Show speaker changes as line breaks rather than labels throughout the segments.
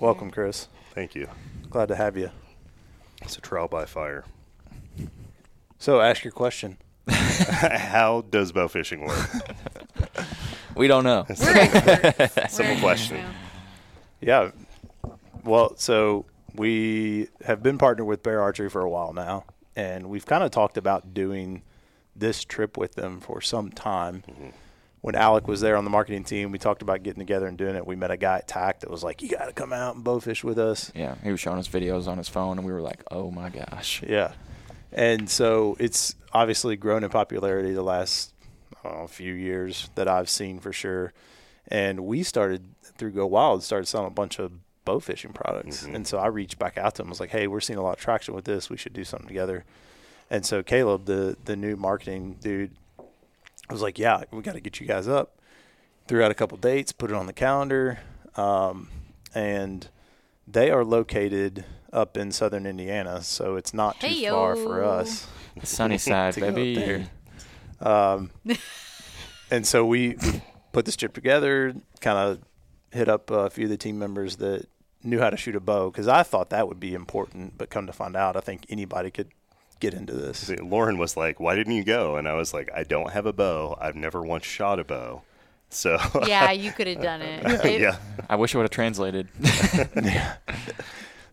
Welcome, Chris.
Thank you.
Glad to have you.
It's a trial by fire.
So, ask your question.
How does bow fishing work?
We don't know.
Simple question.
Yeah. Well, so we have been partnered with Bear Archery for a while now, and we've kind of talked about doing this trip with them for some time. Mm-hmm. When Alec was there on the marketing team, we talked about getting together and doing it. We met a guy at TAC that was like, "You got to come out and bowfish with us."
Yeah, he was showing us videos on his phone, and we were like, "Oh my gosh!"
Yeah. And so it's obviously grown in popularity the last know, few years that I've seen for sure. And we started through Go Wild, started selling a bunch of bow fishing products. Mm-hmm. And so I reached back out to him, was like, hey, we're seeing a lot of traction with this. We should do something together. And so Caleb, the the new marketing dude, was like, yeah, we got to get you guys up. Threw out a couple dates, put it on the calendar. Um, and they are located up in southern Indiana, so it's not too far for us
The sunny side,
to go up
baby.
there. Um, and so we we put this trip together, kind of hit up a few of the team members that knew how to shoot a bow because I thought that would be important, but come to find out, I think anybody could get into this.
See, Lauren was like, "Why didn't you go?" And I was like, "I don't have a bow. I've never once shot a bow." So
Yeah, you could have done it. It-
yeah,
I wish it would have translated.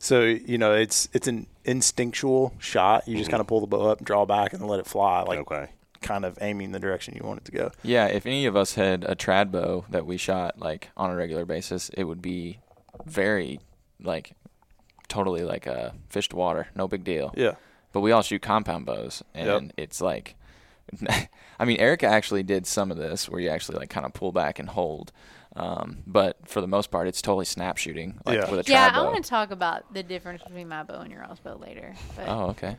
So you know, it's it's an instinctual shot. You just mm-hmm. kind of pull the bow up, draw back, and let it fly, like
okay.
kind of aiming the direction you want it to go.
yeah, if any of us had a trad bow that we shot like on a regular basis, it would be very like totally like a fish to water, no big deal.
Yeah.
But we all shoot compound bows, and
Yep.
it's like, I mean, Arica actually did some of this where you actually like kind of pull back and hold. Um, but for the most part, it's totally snap shooting, like
Yeah.
with a trad
yeah, I want to talk about the difference between my bow and your all's bow later. But,
Oh, okay.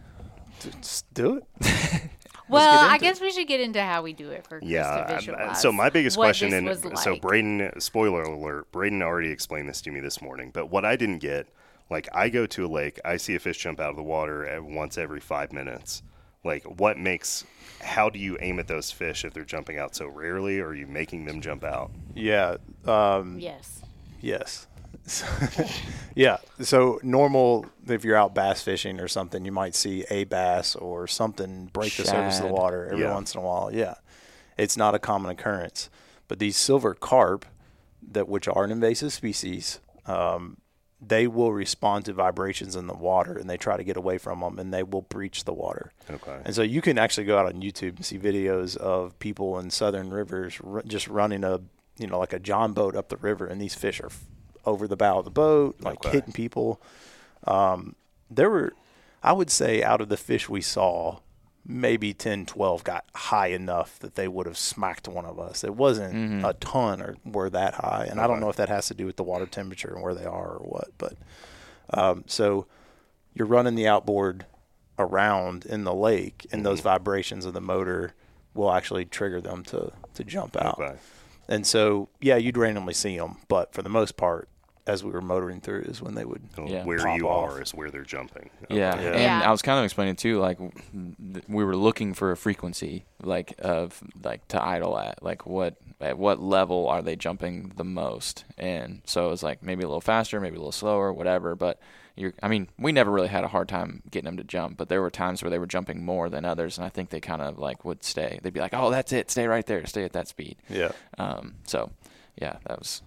Just do it.
well, I
into it.
guess we should get into how we do it for
Yeah.
Chris
I'm- uh,
visualize
so my biggest question, and
like.
so Brayden, spoiler alert, Brayden already explained this to me this morning. But what I didn't get, like, I go to a lake, I see a fish jump out of the water at once every five minutes. Like, what makes? How do you aim at those fish if they're jumping out so rarely? Or are you making them jump out?
Yeah. Um,
yes.
Yes. yeah. So normal, if you're out bass fishing or something, you might see a bass or something break the surface of the water every
Yeah.
once in a while. Yeah. It's not a common occurrence, but these silver carp, that which are an invasive species, um, they will respond to vibrations in the water and they try to get away from them and they will breach the water.
Okay.
And so you can actually go out on YouTube and see videos of people in southern rivers r- just running a, you know, like a john boat up the river, and these fish are f- over the bow of the boat, like
Okay.
hitting people. Um, there were, I would say, out of the fish we saw, maybe 10, 12 got high enough that they would have smacked one of us. It wasn't a ton or were that high, and I don't know if that has to do with the water temperature and where they are or what. But um, so you're running the outboard around in the lake, and those vibrations of the motor will actually trigger them to to jump out.
Okay.
And so, yeah, you'd randomly see them, but for the most part, as we were motoring through, is when they would.
Yeah.
Where
Pop
you
off.
are is where they're jumping.
Yeah.
Okay.
and I was kind of explaining too, like th- we were looking for a frequency, like of like to idle at, like what at what level are they jumping the most, and so it was like maybe a little faster, maybe a little slower, whatever. But you're, I mean, we never really had a hard time getting them to jump, but there were times where they were jumping more than others, and I think they kind of like would stay. They'd be like, "Oh, that's it, stay right there, stay at that speed."
Yeah.
Um, so, yeah, that was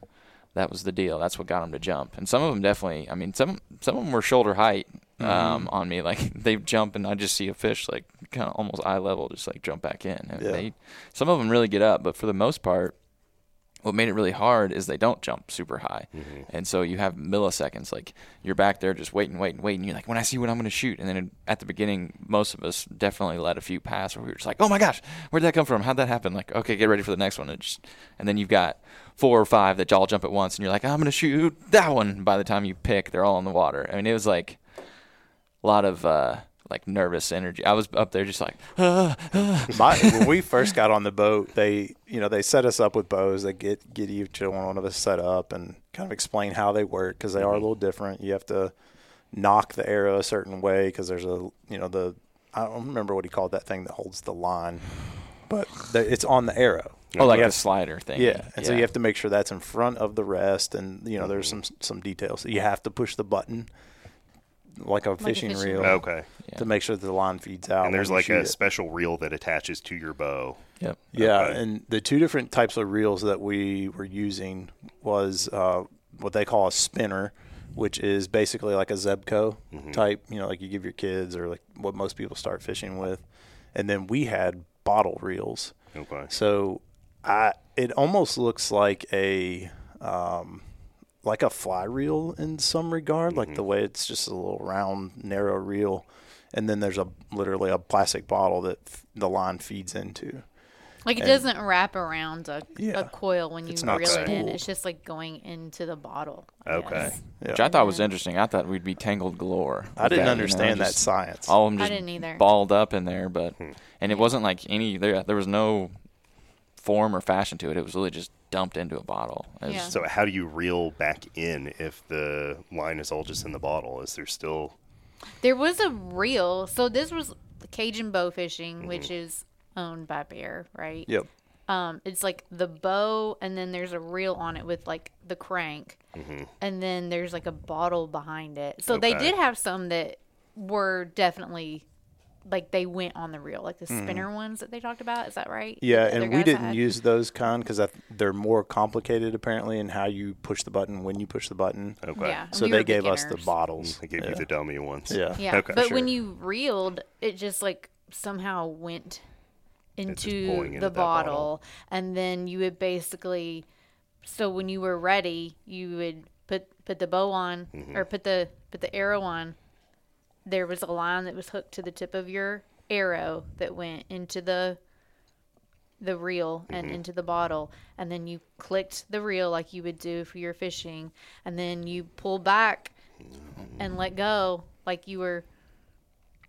that was the deal. That's what got them to jump. And some of them definitely. I mean, some some of them were shoulder height um, on me. Like they jump, and I just see a fish like kind of almost eye level, just like jump back in. And
Yeah.
they some of them really get up, but for the most part, what made it really hard is they don't jump super high. And so you have milliseconds. Like you're back there just waiting, waiting, waiting. You're like, when I see what I'm going to shoot. And then at the beginning, most of us definitely let a few pass where we were just like, oh my gosh, where'd that come from? How'd that happen? Like, okay, get ready for the next one. And, just, and then you've got four or five that all jump at once. And you're like, I'm going to shoot that one. By the time you pick, they're all in the water. I mean, it was like a lot of uh, like nervous energy. I was up there just like,
My, when we first got on the boat, they you know they set us up with bows. They get get each one of us set up and kind of explain how they work because they are a mm-hmm. little different. You have to knock the arrow a certain way because there's a you know the I don't remember what he called that thing that holds the line, but the, it's on the arrow.
oh, like a slider thing.
Yeah, and so you have to make sure that's in front of the rest, and you know there's mm-hmm. some some details. You have to push the button like a
a
fishing
fishing
reel
reel.
Okay.
to make sure that the line feeds out.
And there's like a
it.
special reel that attaches to your bow.
Yep.
Yeah,
Okay.
and the two different types of reels that we were using was uh, what they call a spinner, which is basically like a Zebco
Mm-hmm.
type, you know, like you give your kids or like what most people start fishing with. And then we had bottle reels.
Okay.
So I it almost looks like a um, like a fly reel in some regard, like the way it's just a little round, narrow reel, and then there's a literally a plastic bottle that f- the line feeds into.
Like it
And-
doesn't wrap around a,
Yeah.
a coil when you
It's not
reel it in. It's just like going into the bottle. I
Okay.
guess.
Yeah.
Which I thought was interesting. I thought we'd be tangled galore.
I didn't
that, you know,
understand that
just
science.
All of them
I
just
didn't either.
balled up in there, but
Hmm.
and it wasn't like any there. There was no form or fashion to it. It was really just dumped into a bottle. It was-
Yeah.
So how do you reel back in if the line is all just in the bottle? Is there still
There was a reel. So this was Cajun bow fishing,
Mm-hmm.
which is owned by Bear, right?
Yep.
Um, it's like the bow, and then there's a reel on it with like the crank, and then there's like a bottle behind it. So they did have some that were definitely like they went on the reel, like the spinner ones that they talked about. Is that right?
Mm-hmm. Yeah, and we didn't
had?
use those kind because they're more complicated apparently in how you push the button when you push the button.
okay?
Yeah.
So
we
they
were
gave us the bottles.
They gave
yeah.
you the dummy ones.
yeah.
Yeah,
Okay,
but
sure.
when you reeled, it just like somehow went into
into
the bottle,
bottle.
and then you would basically. So when you were ready, you would put put the bow on
Mm-hmm.
or put the put the arrow on. There was a line that was hooked to the tip of your arrow that went into the the reel and
Mm-hmm.
into the bottle and then you clicked the reel like you would do for your fishing and then you pull back and let go like you were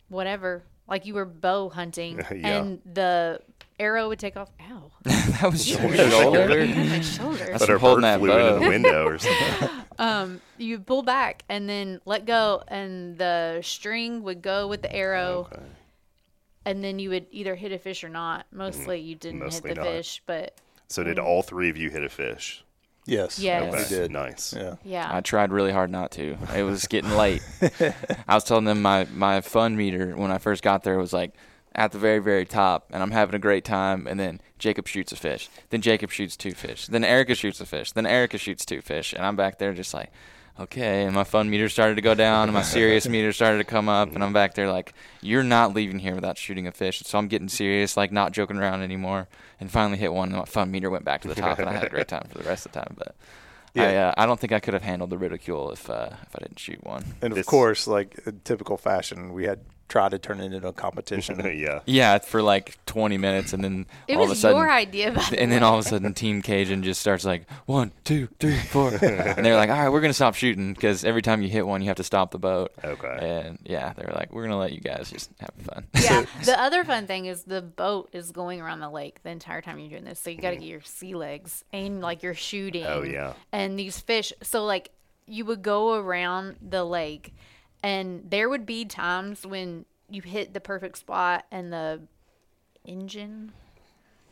whatever like you were bow hunting
Yeah.
and the arrow would take off ow
that was your
Shoulder.
shoulder.
my shoulder
That's
But
from
our
holding
bird
that
flew into
bow.
the window or something.
Um, you pull back and then let go and the string would go with the arrow
Okay.
and then you would either hit a fish or not mostly you didn't.
Mostly
hit the
not.
fish but
So did all three of you hit a fish?
Yes.
Yes.
We
Okay,
did.
Nice.
Yeah.
yeah
I tried really hard not to. It was getting late. I was telling them my, my fun meter when I first got there was like at the very, very top, and I'm having a great time. And then Jacob shoots a fish. Then Jacob shoots two fish. Then Arica shoots a fish. Then Arica shoots two fish. And I'm back there just like, okay. And my fun meter started to go down, and my serious meter started to come up. And I'm back there like, you're not leaving here without shooting a fish. So I'm getting serious, like not joking around anymore. And finally hit one, and my fun meter went back to the top, and I had a great time for the rest of the time. But I,
Yeah.
uh, I don't think I could have handled the ridicule if uh, if I didn't shoot one.
And of
This-
course, like in typical fashion, we had tried to turn it into a competition.
yeah.
Yeah, for like 20 minutes, and then
it
all of a
was
sudden,
your idea by the
and then all of a sudden, Team Cajun just starts like one, two, three, four, and they're like, "All right, we're gonna stop shooting because every time you hit one, you have to stop the boat."
Okay.
And yeah, they were like, "We're gonna let you guys just have fun."
yeah. The other fun thing is the boat is going around the lake the entire time you're doing this. So you got to mm. get your sea legs and like you're shooting.
Oh, yeah.
And these fish. So like you would go around the lake, and there would be times when you hit the perfect spot and the engine.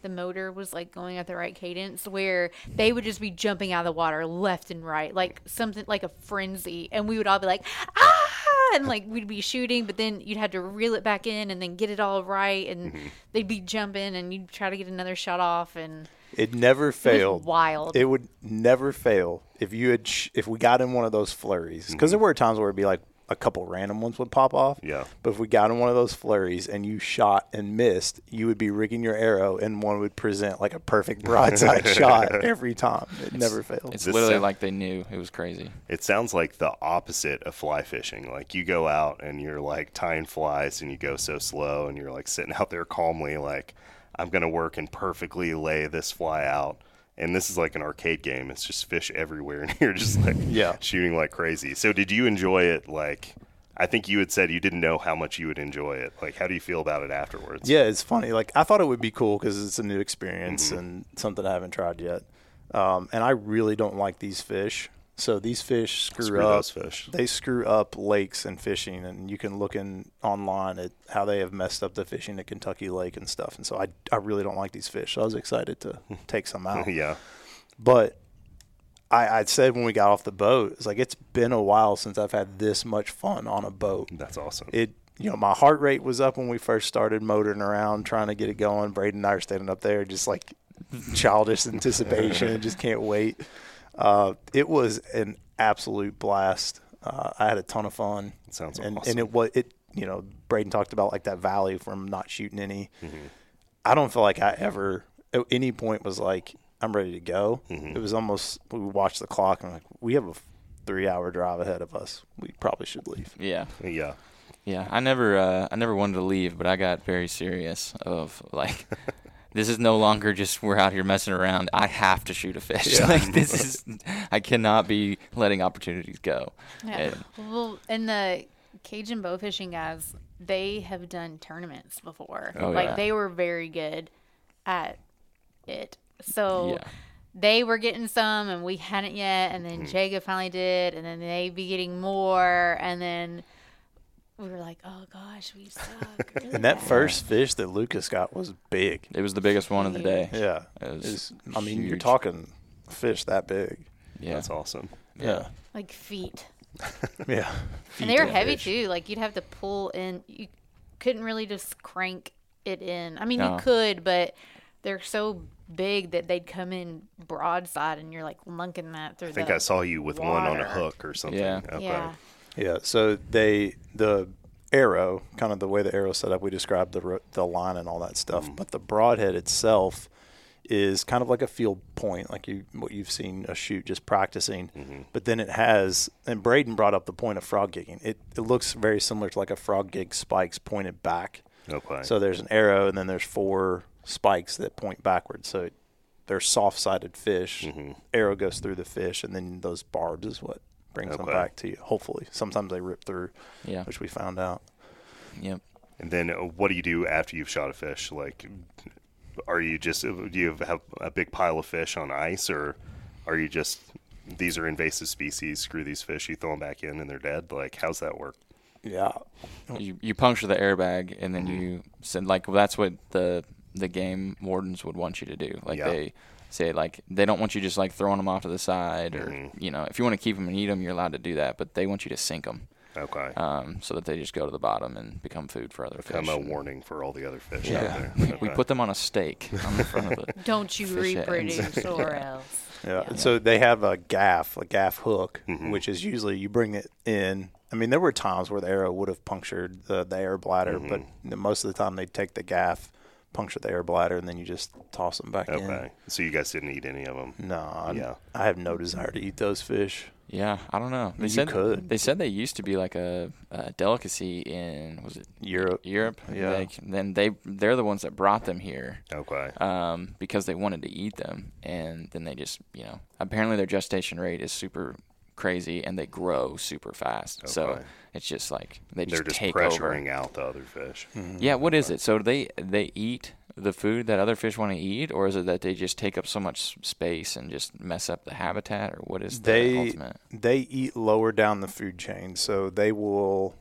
The motor was like going at the right cadence where they would just be jumping out of the water left and right, like something like a frenzy. And we would all be like, ah! And like we'd be shooting, but then you'd have to reel it back in and then get it all right. And they'd be jumping and you'd try to get another shot off. And
It never
it was
failed.
wild.
It would never fail if you had sh- if we got in one of those flurries because there were times where it'd be like a couple random ones would pop off.
Yeah.
But if we got in one of those flurries and you shot and missed, you would be rigging your arrow, and one would present like a perfect broadside shot every time. It never failed.
It's
This
literally
sound-
like they knew. It was crazy.
It sounds like the opposite of fly fishing. Like you go out and you're like tying flies and you go so slow and you're like sitting out there calmly, like, I'm going to work and perfectly lay this fly out. And this is like an arcade game. It's just fish everywhere and you're just like
Yeah.
shooting like crazy. So did you enjoy it? Like, I think you had said you didn't know how much you would enjoy it. Like, how do you feel about it afterwards?
Yeah, it's funny. Like I thought it would be cool because it's a new experience and something I haven't tried yet. Um, and I really don't like these fish. So these fish screw,
Screw
up.
fish.
They screw up lakes and fishing, and you can look in online at how they have messed up the fishing at Kentucky Lake and stuff. And so I, I really don't like these fish. So I was excited to take some out.
yeah.
But I, I said when we got off the boat, it's like it's been a while since I've had this much fun on a boat
That's awesome.
it you know my heart rate was up when we first started motoring around trying to get it going brayden and i are standing up there just like childish anticipation just can't wait uh, it was an absolute blast uh, i had a ton of fun
sounds
and,
awesome.
and it was it you know brayden talked about like that valley from not shooting any
Mm-hmm.
i don't feel like i ever at any point was like i'm ready to go
Mm-hmm.
it was almost we watched the clock and like we have a three hour drive ahead of us we probably should leave
Yeah.
yeah.
Yeah, I never, uh, I never wanted to leave, but I got very serious. Of like, this is no longer just we're out here messing around. I have to shoot a fish. like this is, I cannot be letting opportunities go.
Yeah.
And-
Well, and the Cajun bow fishing guys, they have done tournaments before.
Oh,
like
yeah.
they were very good at it. So
Yeah.
they were getting some and we hadn't yet and then hmm. Jacob finally did and then they'd be getting more and then we were like, Oh gosh, we suck. really
And that
bad."
first fish that Lucas got was big.
it was the biggest one of the day.
Yeah.
It was
It's- I mean, you're talking fish that big.
Yeah,
That's awesome.
Yeah.
like feet.
Yeah.
and they were heavy
fish.
too. Like you'd have to pull in. You couldn't really just crank it in. I mean,
No.
you could, but they're so big that they'd come in broadside, and you're like lunking that through.
I think
the
I saw you with one on a hook or something.
Yeah.
Okay.
Yeah.
Yeah. So they, the arrow, kind of the way the arrow set up, we described the, the line and all that stuff.
Mm-hmm.
But the broadhead itself is kind of like a field point, like you what you've seen a shoot just practicing.
Mm-hmm.
But then it has, and Brayden brought up the point of frog gigging. It, it looks very similar to like a frog gig spikes pointed back.
Okay.
So there's an arrow, and then there's four spikes that point backwards. So they're soft-sided fish.
Mm-hmm.
Arrow goes through the fish, and then those barbs is what brings them back to you. Hopefully, sometimes they rip through,
Yeah.
which we found out.
Yep.
And then uh, what do you do after you've shot a fish? Like, are you just uh, do you have a big pile of fish on ice, or are you just these are invasive species? Screw these fish. You throw them back in and they're dead. Like, how's that work?
Yeah,
You you puncture the airbag and then
Mm-hmm.
you send like that's what the the game wardens would want you to do. Like
Yeah.
they say like they don't want you just like throwing them off to the side or
Mm-hmm.
you know if you want to keep them and eat them you're allowed to do that, but they want you to sink them.
Okay.
Um, so that they just go to the bottom and become food for other
Become
fish.
Become a warning for all the other fish
Yeah.
out there.
We
Okay.
put them on a stake on the front of the.
Don't you reproduce or else.
yeah. And so they have a gaff, a gaff hook,
Mm-hmm.
which is usually you bring it in. I mean, there were times where the arrow would have punctured the, the air bladder, but
Mm-hmm.
the- most of the time they'd take the gaff, puncture the air bladder, and then you just toss them back in.
Okay. So you guys didn't eat any of them.
No, I,
Yeah.
I have no desire to eat those fish.
Yeah, I don't know. They
You
said
could.
they said they used to be like a, a delicacy in was it
Europe.
Europe?
Yeah.
Like, then they they're the ones that brought them here.
Okay.
um, because they wanted to eat them, and then they just, you know, apparently their gestation rate is super crazy, and they grow super fast. So it's just like they just,
They're just
take
pressuring
over.
out the other fish. Mm-hmm.
Yeah, what is it? So do they they eat the food that other fish want to eat, or is it that they just take up so much space and just mess up the habitat, or what is the
they
ultimate?
they eat lower down the food chain, so they will.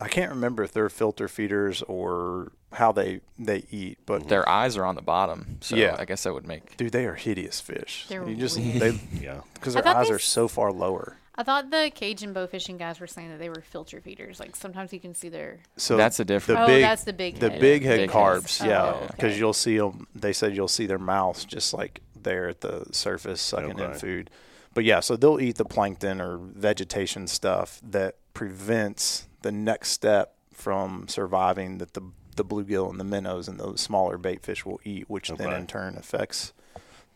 I can't remember if they're filter feeders or how they they eat, but
Their eyes are on the bottom, so
Yeah.
I guess that would make
dude, they are hideous fish.
They're
you just
weird.
they
Yeah.
because
I
their
thought
eyes
they
are
s-
so far lower.
I thought the Cajun bow fishing guys were saying that they were filter feeders. Like sometimes you can see their.
So
That's the difference.
Oh,
big,
that's the big
the
head.
big head
Big
carbs,
heads.
yeah,
Oh,
because
okay.
you'll see them. They said you'll see their mouths just like there at the surface sucking in
Okay.
food. but yeah, so they'll eat the plankton or vegetation stuff that prevents the next step from surviving that the the bluegill and the minnows and those smaller bait fish will eat, which then in turn affects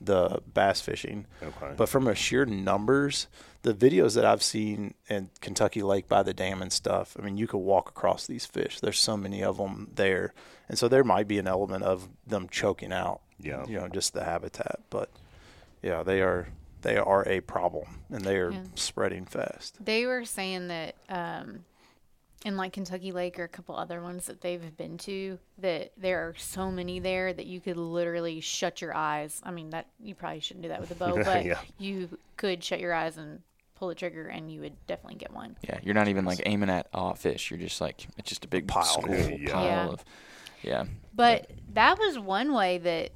the bass fishing.
Okay.
But from a sheer numbers, the videos that I've seen in Kentucky Lake by the dam and stuff, I mean, you could walk across these fish. There's so many of them there, and so there might be an element of them choking out.
Yeah.
you know, just the habitat. But yeah, they are they are a problem, and they are
Yeah.
spreading fast.
They were saying that um, in like Kentucky Lake or a couple other ones that they've been to, that there are so many there that you could literally shut your eyes. I mean, that you probably shouldn't do that with a bow, but
Yeah.
you could shut your eyes and pull the trigger, and you would definitely get one.
Yeah, you're not even like aiming at a fish. You're just like it's just a big
Pile.
school
Yeah.
pile
Yeah.
of. Yeah.
But that was one way that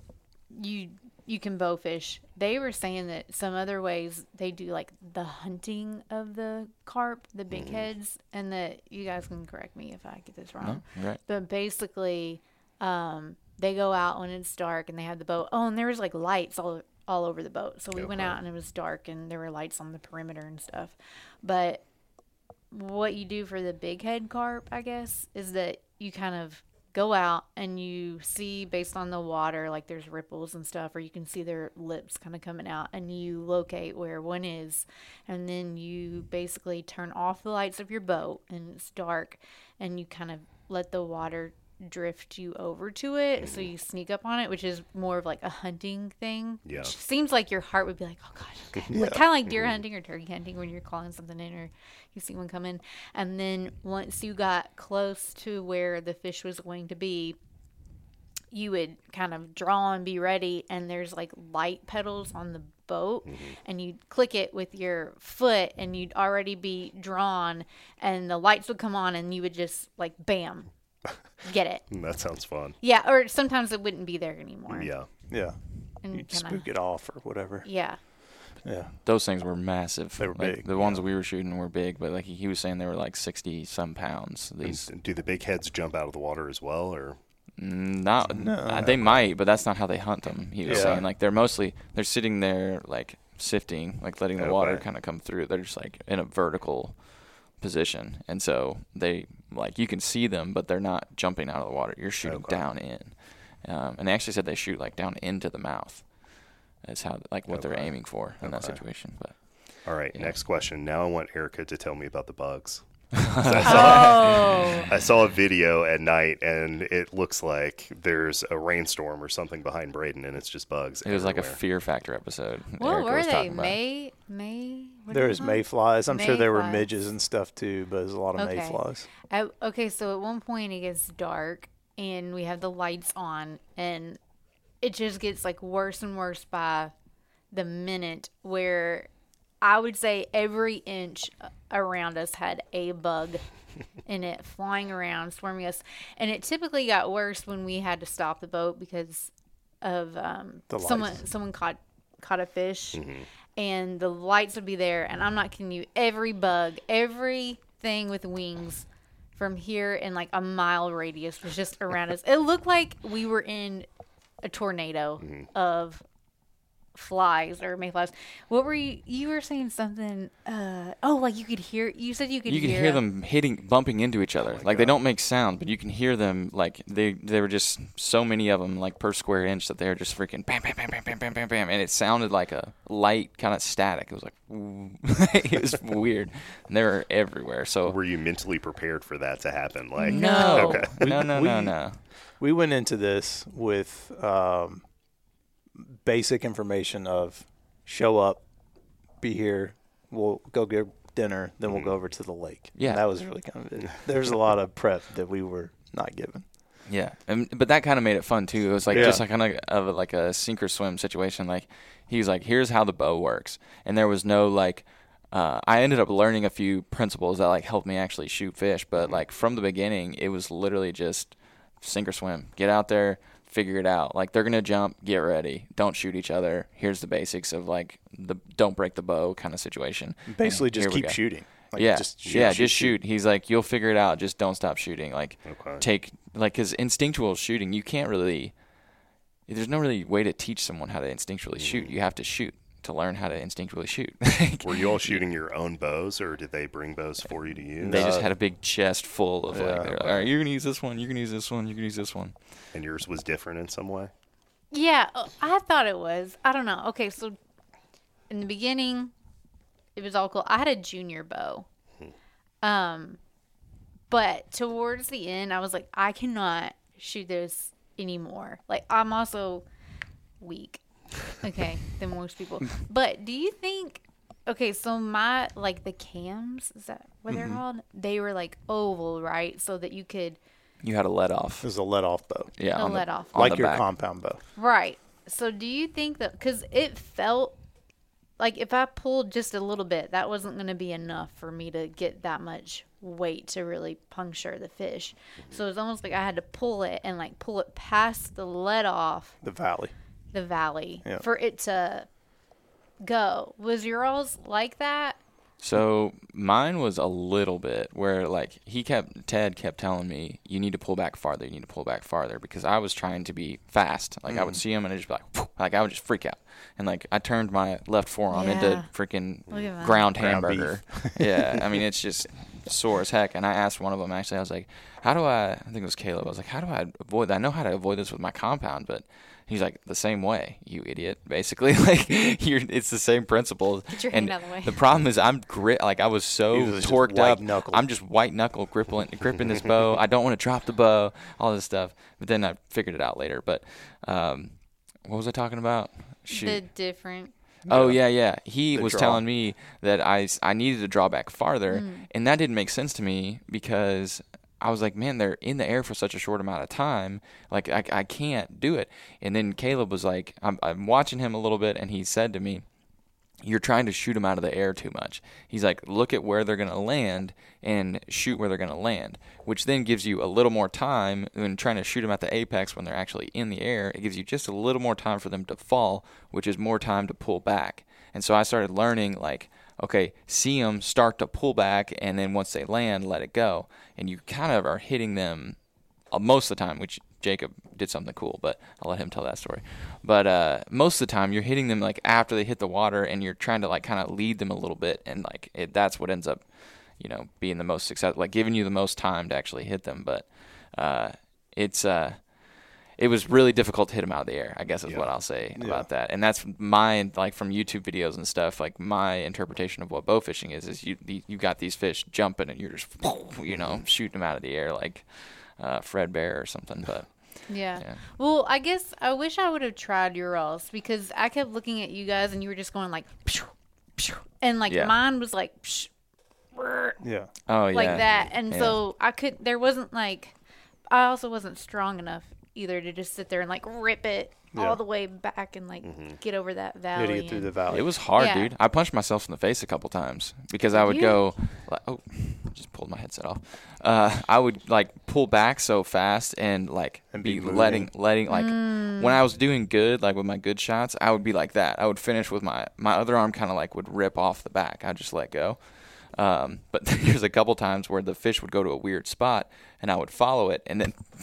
you you can bow fish. They were saying that some other ways they do like the hunting of the carp, the big heads, and that you guys can correct me if I get this wrong.
No, right.
But basically, um, they go out when it's dark and they have the boat. Oh, and there was like lights all all over the boat. So we went
Okay.
out and it was dark and there were lights on the perimeter and stuff. But what you do for the big head carp, I guess, is that you kind of go out and you see based on the water, like there's ripples and stuff, or you can see their lips kind of coming out, and you locate where one is, and then you basically turn off the lights of your boat and it's dark, and you kind of let the water drift you over to it so mm-hmm. you sneak up on it which is more of like a hunting thing
Yeah.
which seems like your heart would be like oh gosh okay. like, kind of like deer mm-hmm. hunting or turkey hunting when you're calling something in or you see one come in. And then once you got close to where the fish was going to be you would kind of draw and be ready and there's like light pedals on the boat mm-hmm. and you'd click it with your foot and you'd already be drawn and the lights would come on and you would just like bam get it
That sounds fun.
yeah or sometimes it wouldn't be there anymore
Yeah.
Yeah,
and
you
kinda-
spook it off or whatever.
yeah
Yeah,
Those things were massive.
They were
Like,
big,
The ones we were shooting were big, but like he was saying, they were like sixty some pounds. These
And do the big heads jump out of the water as well, or
Mm, Not,
No.
uh, they might, but that's not how they hunt them. He was
Yeah.
saying like they're mostly they're sitting there like sifting, like letting the water
Okay.
kind of come through. They're just like in a vertical position, and so they like you can see them, but they're not jumping out of the water. You're shooting
Okay.
down in, um, and they actually said they shoot like down into the mouth. That's how like what they're aiming for in that situation. But
all right?
Yeah.
Next question. Now I want Arica to tell me about the bugs.
oh
I saw a video at night, and it looks like there's a rainstorm or something behind Brayden, and it's just bugs.
it was like a. Fear Factor episode.
what
Arica
were
was
they may may what
there
are
is
they called?
mayflies. I'm sure there were
Mayflies.
midges and stuff too, but there's a lot of
Okay.
mayflies.
Okay, so at one point it gets dark and we have the lights on, and it just gets like worse and worse by the minute. Where I would say every inch around us had a bug in it flying around, swarming us, and it typically got worse when we had to stop the boat because of um,
The
someone
lights.
someone caught caught a fish and the lights would be there and i'm not kidding you every bug everything with wings from here in like a mile radius was just around us. It looked like we were in a tornado mm-hmm. of flies or mayflies what were you you were saying something uh oh like you could hear you said you could
you could
hear,
hear them hitting bumping into each other. Like they don't make sound but you can hear them like they they were just so many of them like per square inch that they were just freaking bam bam bam bam bam bam bam bam and it sounded like a light kind of static. It was like it was weird. And they were everywhere so
Were you mentally prepared for that to happen? Like,
no.
okay.
no no no
we-
no
We went into this with um, basic information of show up, be here, we'll go get dinner, then we'll go over to the lake.
Yeah.
that was really kind of it. There's a lot of prep that we were not given.
Yeah, and but that kind of made it fun too. It was like
Yeah.
just like kind of of a- like a sink or swim situation. Like he was like, "Here's how the bow works," and there was no like. Uh, I ended up learning a few principles that like helped me actually shoot fish, but like from the beginning, it was literally just sink or swim. Get out there, figure it out. Like they're gonna jump, get ready. Don't shoot each other. Here's the basics of like the don't break the bow kind of situation.
Basically,
And
just keep shooting. Like,
yeah,
just shoot,
yeah,
shoot,
just shoot. He's like, you'll figure it out. Just don't stop shooting. Like,
Okay.
take like because instinctual shooting, you can't really. There's no really way to teach someone how to instinctually shoot. Mm. You have to shoot. To learn how to instinctually shoot.
Were you all shooting your own bows, or did they bring bows for you to use?
they just
Uh,
had a big chest full of
yeah.
like, they're like, all right, you're gonna use this one, you're gonna use this one, you're gonna use this one.
and yours was different in some way.
Yeah, uh, I thought it was. I don't know. Okay, so in the beginning, it was all cool. I had a junior bow. Um, but towards the end, I was like, I cannot shoot this anymore. Like, I'm also weak. Okay, than most people. But do you think? Okay, so my like the cams is that what they're mm-hmm. called? They were like oval, right? So that you could
You had a let off.
This is a let off bow,
Yeah,
A
on the-
let off.
like your
back.
compound bow.
Right. So do you think that because it felt like if I pulled just a little bit, that wasn't going to be enough for me to get that much weight to really puncture the fish. So it's almost like I had to pull it and like pull it past the let off
The valley.
The valley
Yeah.
for it to go. Was yours like that?
So mine was a little bit where like he kept Ted kept telling me you need to pull back farther, you need to pull back farther because I was trying to be fast. Like I would mm. see him and I'd just be like, "Phew," like I would just freak out, and like I turned my left forearm
Yeah.
into freaking
Look at that.
ground
Ground
hamburger. yeah, I mean it's just sore as heck. And I asked one of them actually, I was like, how do I? I think it was Caleb. I was like, how do I avoid? that? I know how to avoid this with my compound, but. He's like the same way, you idiot. Basically, like you're, it's the same principle.
Get your
and
hand out of the way.
the problem is I'm grit like I was so
He was
torqued up.
knuckled.
I'm just white knuckle gripping gripping this bow. I don't want to drop the bow, all this stuff. But then I figured it out later. But um, what was I talking about? Shoot.
The different.
Oh yeah, yeah. He was
draw.
telling me that I I needed to draw back farther,
Hmm.
and that didn't make sense to me because I was like, man, they're in the air for such a short amount of time. Like I I can't do it. And then Caleb was like, I'm I'm watching him a little bit, and he said to me, you're trying to shoot them out of the air too much. He's like, look at where they're going to land and shoot where they're going to land, which then gives you a little more time when trying to shoot them at the apex when they're actually in the air. It gives you just a little more time for them to fall, which is more time to pull back. And so I started learning, like, okay, see them start to pull back, and then once they land, let it go. And you kind of are hitting them uh, most of the time, which Jacob did something cool, but I'll let him tell that story. But uh, most of the time, you're hitting them like after they hit the water, and you're trying to like kind of lead them a little bit, and like it, that's what ends up, you know, being the most successful, like giving you the most time to actually hit them. But uh, it's uh, it was really difficult to hit them out of the air. I guess is
Yeah.
what I'll say about that. And that's my like from YouTube videos and stuff. Like my interpretation of what bow fishing is is you the- you got these fish jumping and you're just you know shooting them out of the air like uh, Fred Bear or something. But
Yeah.
Yeah.
Well, I guess I wish I would have tried your else because I kept looking at you guys and you were just going like, "Pshh, pshh," and like
Yeah.
mine was like, "Pshh, brr,"
Yeah.
oh yeah,
like that, and
Yeah.
so I could. There wasn't like, I also wasn't strong enough either to just sit there and like rip it
Yeah.
all the way back and like get over that valley.
had to get through the valley.
It was hard,
Yeah.
dude. I punched myself in the face a couple times because I would
you?
go, like, oh, just pulled my headset off. Uh, I would like pull back so fast and like
And
be,
be
letting, letting like
Mm.
when I was doing good, like with my good shots, I would be like that. I would finish with my my other arm kind of like would rip off the back. I'd just let go. Um, but there's a couple times where the fish would go to a weird spot and I would follow it and then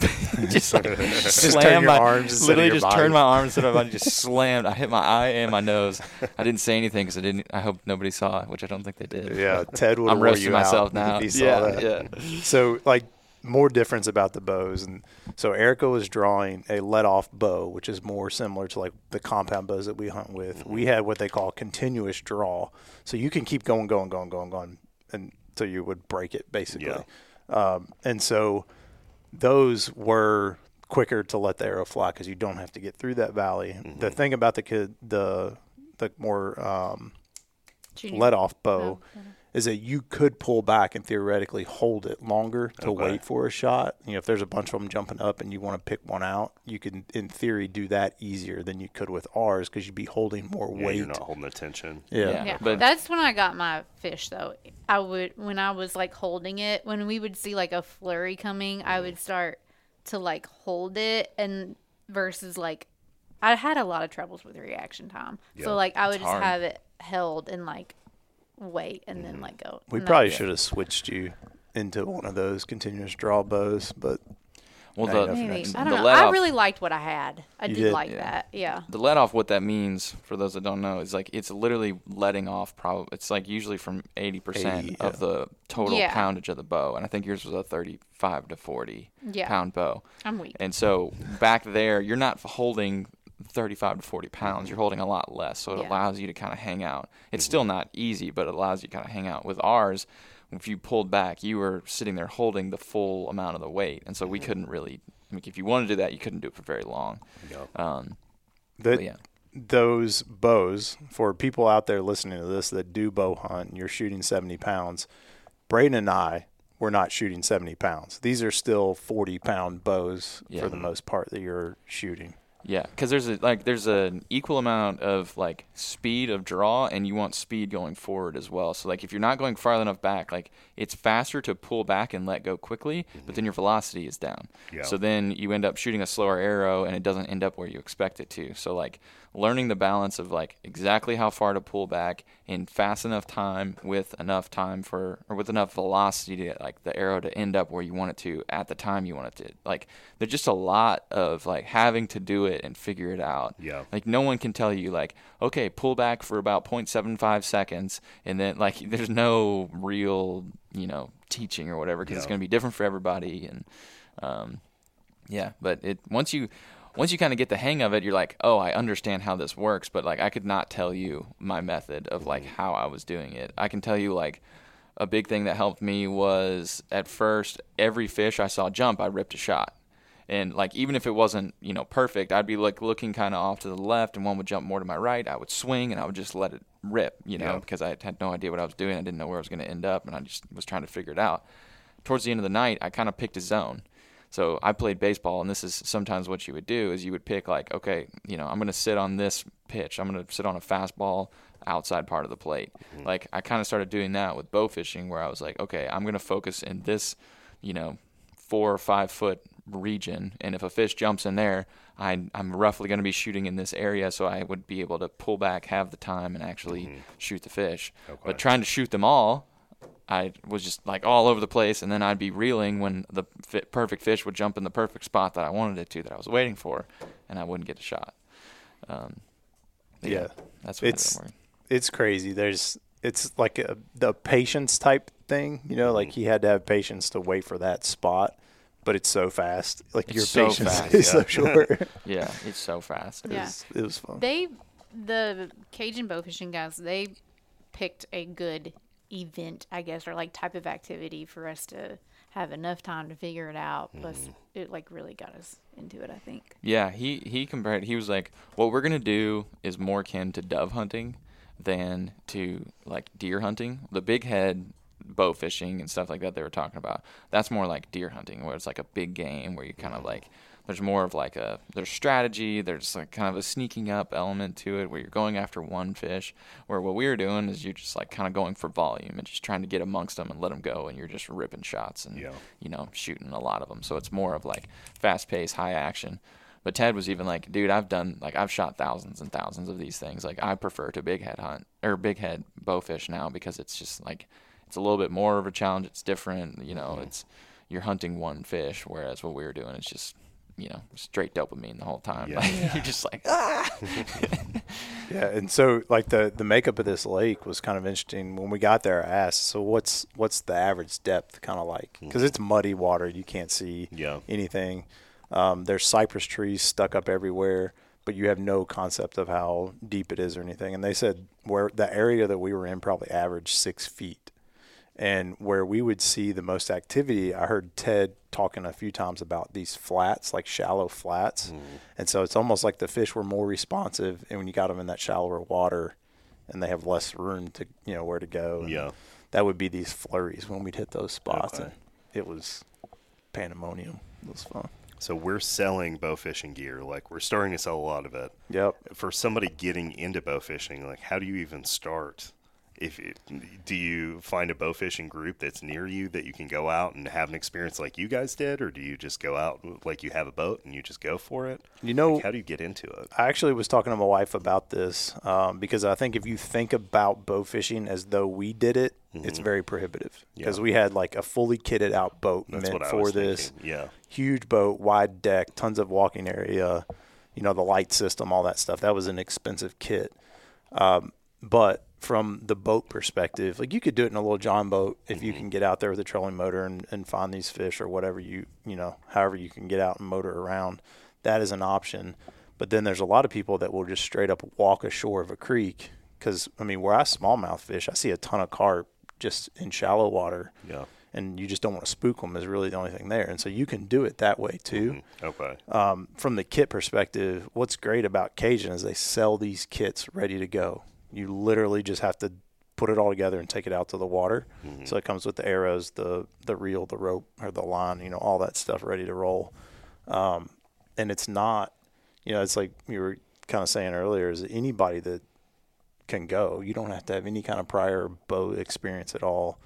just like slam
turn your
my
arms
literally just
body.
turn my arms instead of my body just slammed. I hit my eye and my nose. I didn't say anything because I didn't. I hope nobody saw it, which I don't think they did.
yeah, Ted would
I'm roasting myself
out
now.
He saw
yeah,
that.
yeah.
So like more difference about the bows and so Arica was drawing a let off bow, which is more similar to like the compound bows that we hunt with. We had what they call continuous draw. So you can keep going, going, going, going, going until you would break it basically. Um, and so those were quicker to let the arrow fly because you don't have to get through that valley. The thing about the kid, the the more um, let off bow
Oh, okay.
Is that you could pull back and theoretically hold it longer to
Okay.
wait for a shot. You know, if there's a bunch of them jumping up and you want to pick one out, you can, in theory, do that easier than you could with ours because you'd be holding more
Yeah,
weight.
you're not holding the tension.
yeah.
Yeah.
Yeah,
but-
that's when I got my fish though. I would when I was like holding it, when we would see like a flurry coming, I mm. would start to like hold it and versus like I had a lot of troubles with reaction time.
Yeah,
so like I would
it's
just
hard.
have it held and like wait and then mm-hmm. let go.
We
And
probably should have switched you into one of those continuous draw bows, but
Well,
Now
the-
Maybe. I don't
The
know.
let
I really liked what I had. I did,
did?
like
Yeah.
that. Yeah.
The let off, what that means for those that don't know, is like it's literally letting off. Probably it's like usually from eighty percent
80,
of
yeah.
the total
Yeah.
poundage of the bow, and I think yours was a thirty-five to forty
Yeah.
pound bow.
I'm weak.
And so back there, you're not holding 35 to 40 mm-hmm. pounds. You're holding a lot less. So it
Yeah.
allows you to kind of hang out. It's mm-hmm. still not easy, but it allows you to kind of hang out. With ours, if you pulled back, you were sitting there holding the full amount of the weight. And so we mm-hmm. couldn't really, I mean, if you wanted to do that, you couldn't do it for very long. Um,
The-
yeah.
those bows for people out there listening to this that do bow hunt and you're shooting 70 pounds brayden and i we're not shooting 70 pounds these are still 40 pound bows
Yeah.
for the most part that you're shooting
Yeah, because there's a, like there's an equal amount of like speed of draw, and you want speed going forward as well. So like if you're not going far enough back, like it's faster to pull back and let go quickly, but then mm-hmm. your velocity is down.
Yeah.
So then you end up shooting a slower arrow, and it doesn't end up where you expect it to. So like learning the balance of like exactly how far to pull back in fast enough time with enough time for or with enough velocity to get like the arrow to end up where you want it to at the time you want it to. Like there's just a lot of like having to do it and figure it out.
Yeah.
like no one can tell you like okay pull back for about 0.75 seconds and then like there's no real you know teaching or whatever because it's going to be different for everybody and um yeah but it once you once you kind of get the hang of it you're like oh i understand how this works but like i could not tell you my method of like mm-hmm. how i was doing it. I can tell you like a big thing that helped me was at first every fish i saw jump i ripped a shot. And like even if it wasn't you know perfect i'd be like looking kind of off to the left and one would jump more to my right i would swing and i would just let it rip you know
Yeah.
because i had no idea what i was doing. I didn't know where i was going to end up and i just was trying to figure it out. Towards the end of the night i kind of picked a zone so I played baseball, and this is sometimes what you would do is you would pick like, okay, you know, I'm going to sit on this pitch. I'm going to sit on a fastball outside part of the plate. Mm-hmm. Like I kind of started doing that with bow fishing, where I was like, okay, I'm going to focus in this, you know, four or five foot region, and if a fish jumps in there, I, I'm roughly going to be shooting in this area, so I would be able to pull back, have the time, and actually mm-hmm. shoot the fish.
Okay.
But trying to shoot them all, I was just like all over the place, and then I'd be reeling when the fi- perfect fish would jump in the perfect spot that I wanted it to, that I was waiting for, and I wouldn't get a shot. Um, but
Yeah.
that's what
It's-
ended up working.
it's crazy there's it's like a, the patience type thing you know like he had to have patience to wait for that spot but it's so fast like
It's
your
so
patience
fast,
is so
yeah.
short
Yeah, it's so fast.
it,
Yeah.
was, it was fun
They, the Cajun bow fishing guys, they picked a good event, I guess, or like type of activity for us to have enough time to figure it out. Hmm. Plus, it like really got us into it. I think.
Yeah, he he compared. He was like, "What we're gonna do is more akin to dove hunting than to like deer hunting. The big head bow fishing and stuff like that they were talking about. That's more like deer hunting, where it's like a big game where you kind of hmm. like there's more of like a there's strategy, there's like kind of a sneaking up element to it where you're going after one fish. Where what we were doing is you're just like kind of going for volume and just trying to get amongst them and let them go, and you're just ripping shots and
Yeah.
you know shooting a lot of them. So it's more of like fast pace, high action. But Ted was even like, dude, I've done like I've shot thousands and thousands of these things. Like I prefer to big head hunt or big head bowfish now because it's just like it's a little bit more of a challenge. It's different, you know. It's you're hunting one fish, whereas what we were doing is just you know straight dopamine the whole time.
Yeah.
Like, you're just like ah.
Yeah, and so like the the makeup of this lake was kind of interesting. When we got there, I asked, "So what's what's the average depth kind of like?" Because it's muddy water, you can't see
Yeah.
anything. Um, there's cypress trees stuck up everywhere, but you have no concept of how deep it is or anything. And they said where the area that we were in probably averaged six feet, and where we would see the most activity. I heard Ted talking a few times about these flats, like shallow flats, mm-hmm. and so it's almost like the fish were more responsive, and when you got them in that shallower water, and they have less room to you know where to go.
Yeah.
that would be these flurries when we'd hit those spots,
Okay.
and it was pandemonium. It was fun.
So we're selling bow fishing gear. Like we're starting to sell a lot of it.
Yep.
For somebody getting into bow fishing, like how do you even start? If it, do you find a bow fishing group that's near you that you can go out and have an experience like you guys did, or do you just go out like you have a boat and you just go for it?
You know,
Like, how do you get into it?
I actually was talking to my wife about this um, because I think if you think about bow fishing as though we did it it's very prohibitive because
Yeah.
we had like a fully kitted out boat
That's
meant for this
thinking. Yeah.
huge boat, wide deck, tons of walking area, you know, the light system, all that stuff. That was an expensive kit. Um, but from the boat perspective, like you could do it in a little John boat if you can get out there with a trolling motor and, and find these fish or whatever you, you know, however you can get out and motor around. That is an option. But then there's a lot of people that will just straight up walk ashore of a creek. Because, I mean, where I smallmouth fish, I see a ton of carp just in shallow water
Yeah.
and you just don't want to spook them is really the only thing there. And so you can do it that way too.
Okay.
Um, from the kit perspective, what's great about Cajun is they sell these kits ready to go. You literally just have to put it all together and take it out to the water. So it comes with the arrows, the the reel, the rope, or the line, you know, all that stuff ready to roll. Um, and it's not, you know, it's like you were kind of saying earlier, is anybody that can go. You don't have to have any kind of prior bow experience at all.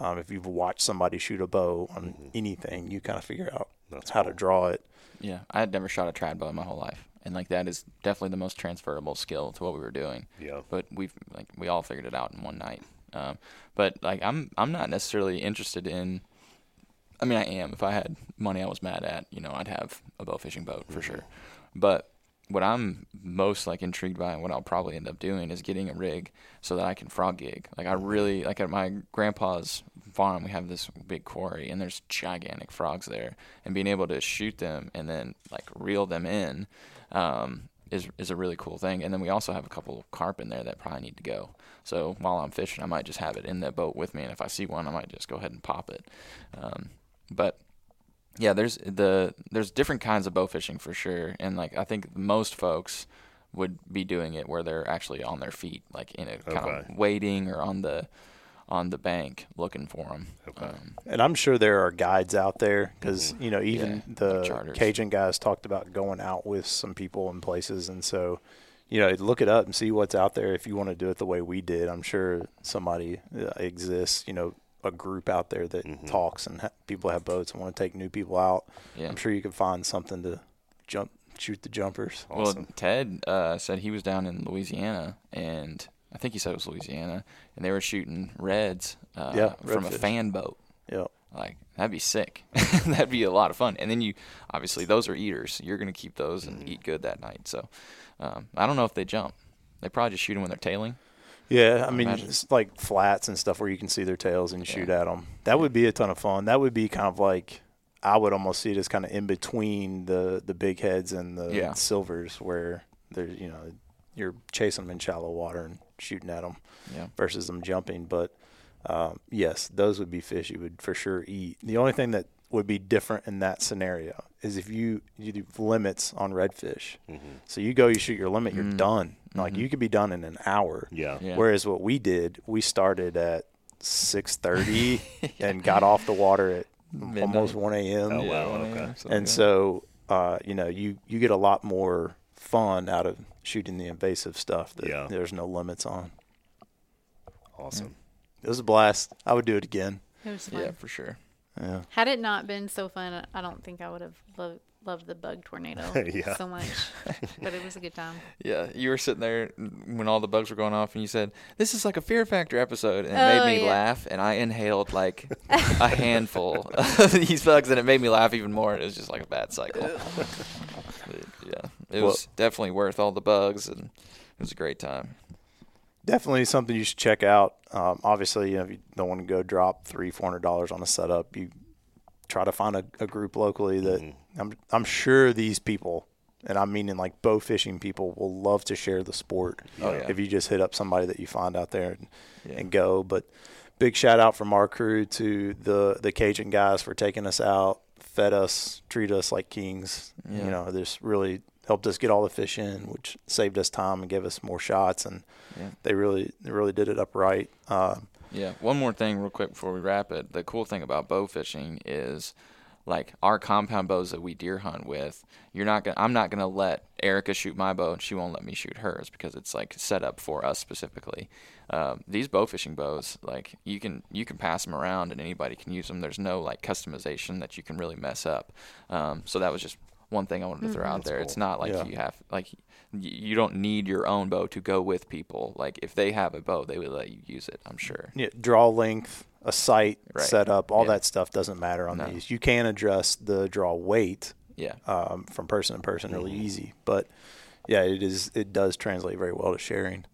Um, if you've watched somebody shoot a bow on anything, you kind of figure out
That's
how to draw it.
Yeah, I had never shot a trad bow in my whole life, and like that is definitely the most transferable skill to what we were doing.
Yeah.
But we've like we all figured it out in one night. Um, but like I'm I'm not necessarily interested in. I mean, I am. If I had money I was mad at, you know, I'd have a bow fishing boat for sure. But what I'm most like intrigued by and what I'll probably end up doing is getting a rig so that I can frog gig. Like I really like at my grandpa's farm we have this big quarry and there's gigantic frogs there and being able to shoot them and then like reel them in um, is is a really cool thing. And then we also have a couple of carp in there that probably need to go. So while I'm fishing, I might just have it in that boat with me, and if I see one, I might just go ahead and pop it. Um, but yeah, there's the there's different kinds of bow fishing for sure, and like I think most folks would be doing it where they're actually on their feet, like in a kind
Okay.
of waiting or on the on the bank looking for them.
Okay.
Um,
And I'm sure there are guides out there because you know even
Yeah,
the
charters.
Cajun guys talked about going out with some people and places, and so you know look it up and see what's out there if you want to do it the way we did. I'm sure somebody uh, exists, you know, a group out there that talks and ha- people have boats and want to take new people out.
Yeah.
I'm sure you could find something to jump, shoot the jumpers.
Well, Ted uh, said he was down in Louisiana, and I think he said it was Louisiana, and they were shooting reds uh,
Yeah,
from a fan boat.
Yeah.
Like that'd be sick. that'd be a lot of fun. And then you, obviously, those are eaters. You're gonna keep those and eat good that night. So, um, I don't know if they jump. They probably just shoot them when they're tailing.
Yeah, I mean,
imagine.
it's like flats and stuff where you can see their tails and you shoot at them. That would be a ton of fun. That would be kind of like I would almost see it as kind of in between the the big heads and the
Yeah.
silvers, where there's you know you're chasing them in shallow water and shooting at them
Yeah.
versus them jumping. But um, yes, those would be fish you would for sure eat. The only thing that would be different in that scenario is if you you do limits on redfish. So you go, you shoot your limit, you're done. Like you could be done in an hour.
Yeah.
Yeah.
Whereas what we did, we started at six thirty and got off the water at almost one a.m.
Oh, wow,
1
okay.
And
yeah.
so, uh, you know, you you get a lot more fun out of shooting the invasive stuff that
Yeah.
there's no limits on.
Awesome.
It was a blast. I would do it again.
It was fun.
yeah, for sure.
Yeah.
Had it not been so fun, I don't think I would have loved, loved the bug tornado
Yeah.
so much. but it was a good time.
Yeah, you were sitting there when all the bugs were going off, and you said, "This is like a Fear Factor episode," and it
Oh,
made me
yeah.
laugh. And I inhaled like a handful of these bugs, and it made me laugh even more. It was just like a bad cycle. But, yeah, it
Well-
was definitely worth all the bugs, and it was a great time.
Definitely something you should check out. Um, obviously, you know, if you don't want to go drop three, four hundred dollars on a setup, you try to find a, a group locally that I'm I'm sure these people, and I'm meaning like bow fishing people, will love to share the sport.
Oh, yeah.
If you just hit up somebody that you find out there and,
Yeah.
and go. But big shout out from our crew to the the Cajun guys for taking us out, fed us, treat us like kings.
Yeah.
You know, this really helped us get all the fish in, which saved us time and gave us more shots and
Yeah.
they really they really did it upright. Um,
Yeah. One more thing, real quick, before we wrap it. The cool thing about bow fishing is, like our compound bows that we deer hunt with. You're not gonna. I'm not gonna let Arica shoot my bow, and she won't let me shoot hers because it's like set up for us specifically. Um, these bow fishing bows, like you can you can pass them around and anybody can use them. There's no like customization that you can really mess up. Um, so that was just one thing I wanted to throw out there. It's not like
Yeah.
you have like you don't need your own bow to go with people. Like if they have a bow, they would let you use it. I'm sure.
Yeah, draw length, a sight
Right.
setup, all
Yeah.
that stuff doesn't matter on
No.
these. You can adjust the draw weight
Yeah.
um, from person to person really
Mm-hmm.
easy, but yeah, it is it does translate very well to sharing.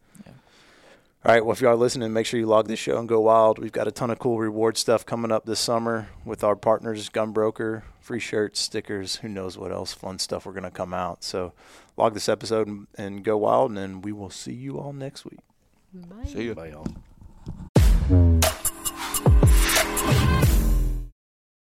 Yeah.
All right, well, if you are listening, make sure you log this show and go wild. We've got a ton of cool reward stuff coming up this summer with our partners, Gunbroker, free shirts, stickers, who knows what else fun stuff we're going to come out. So log this episode and, and go wild, and then we will see you all next week.
Bye.
See you.
Bye, y'all.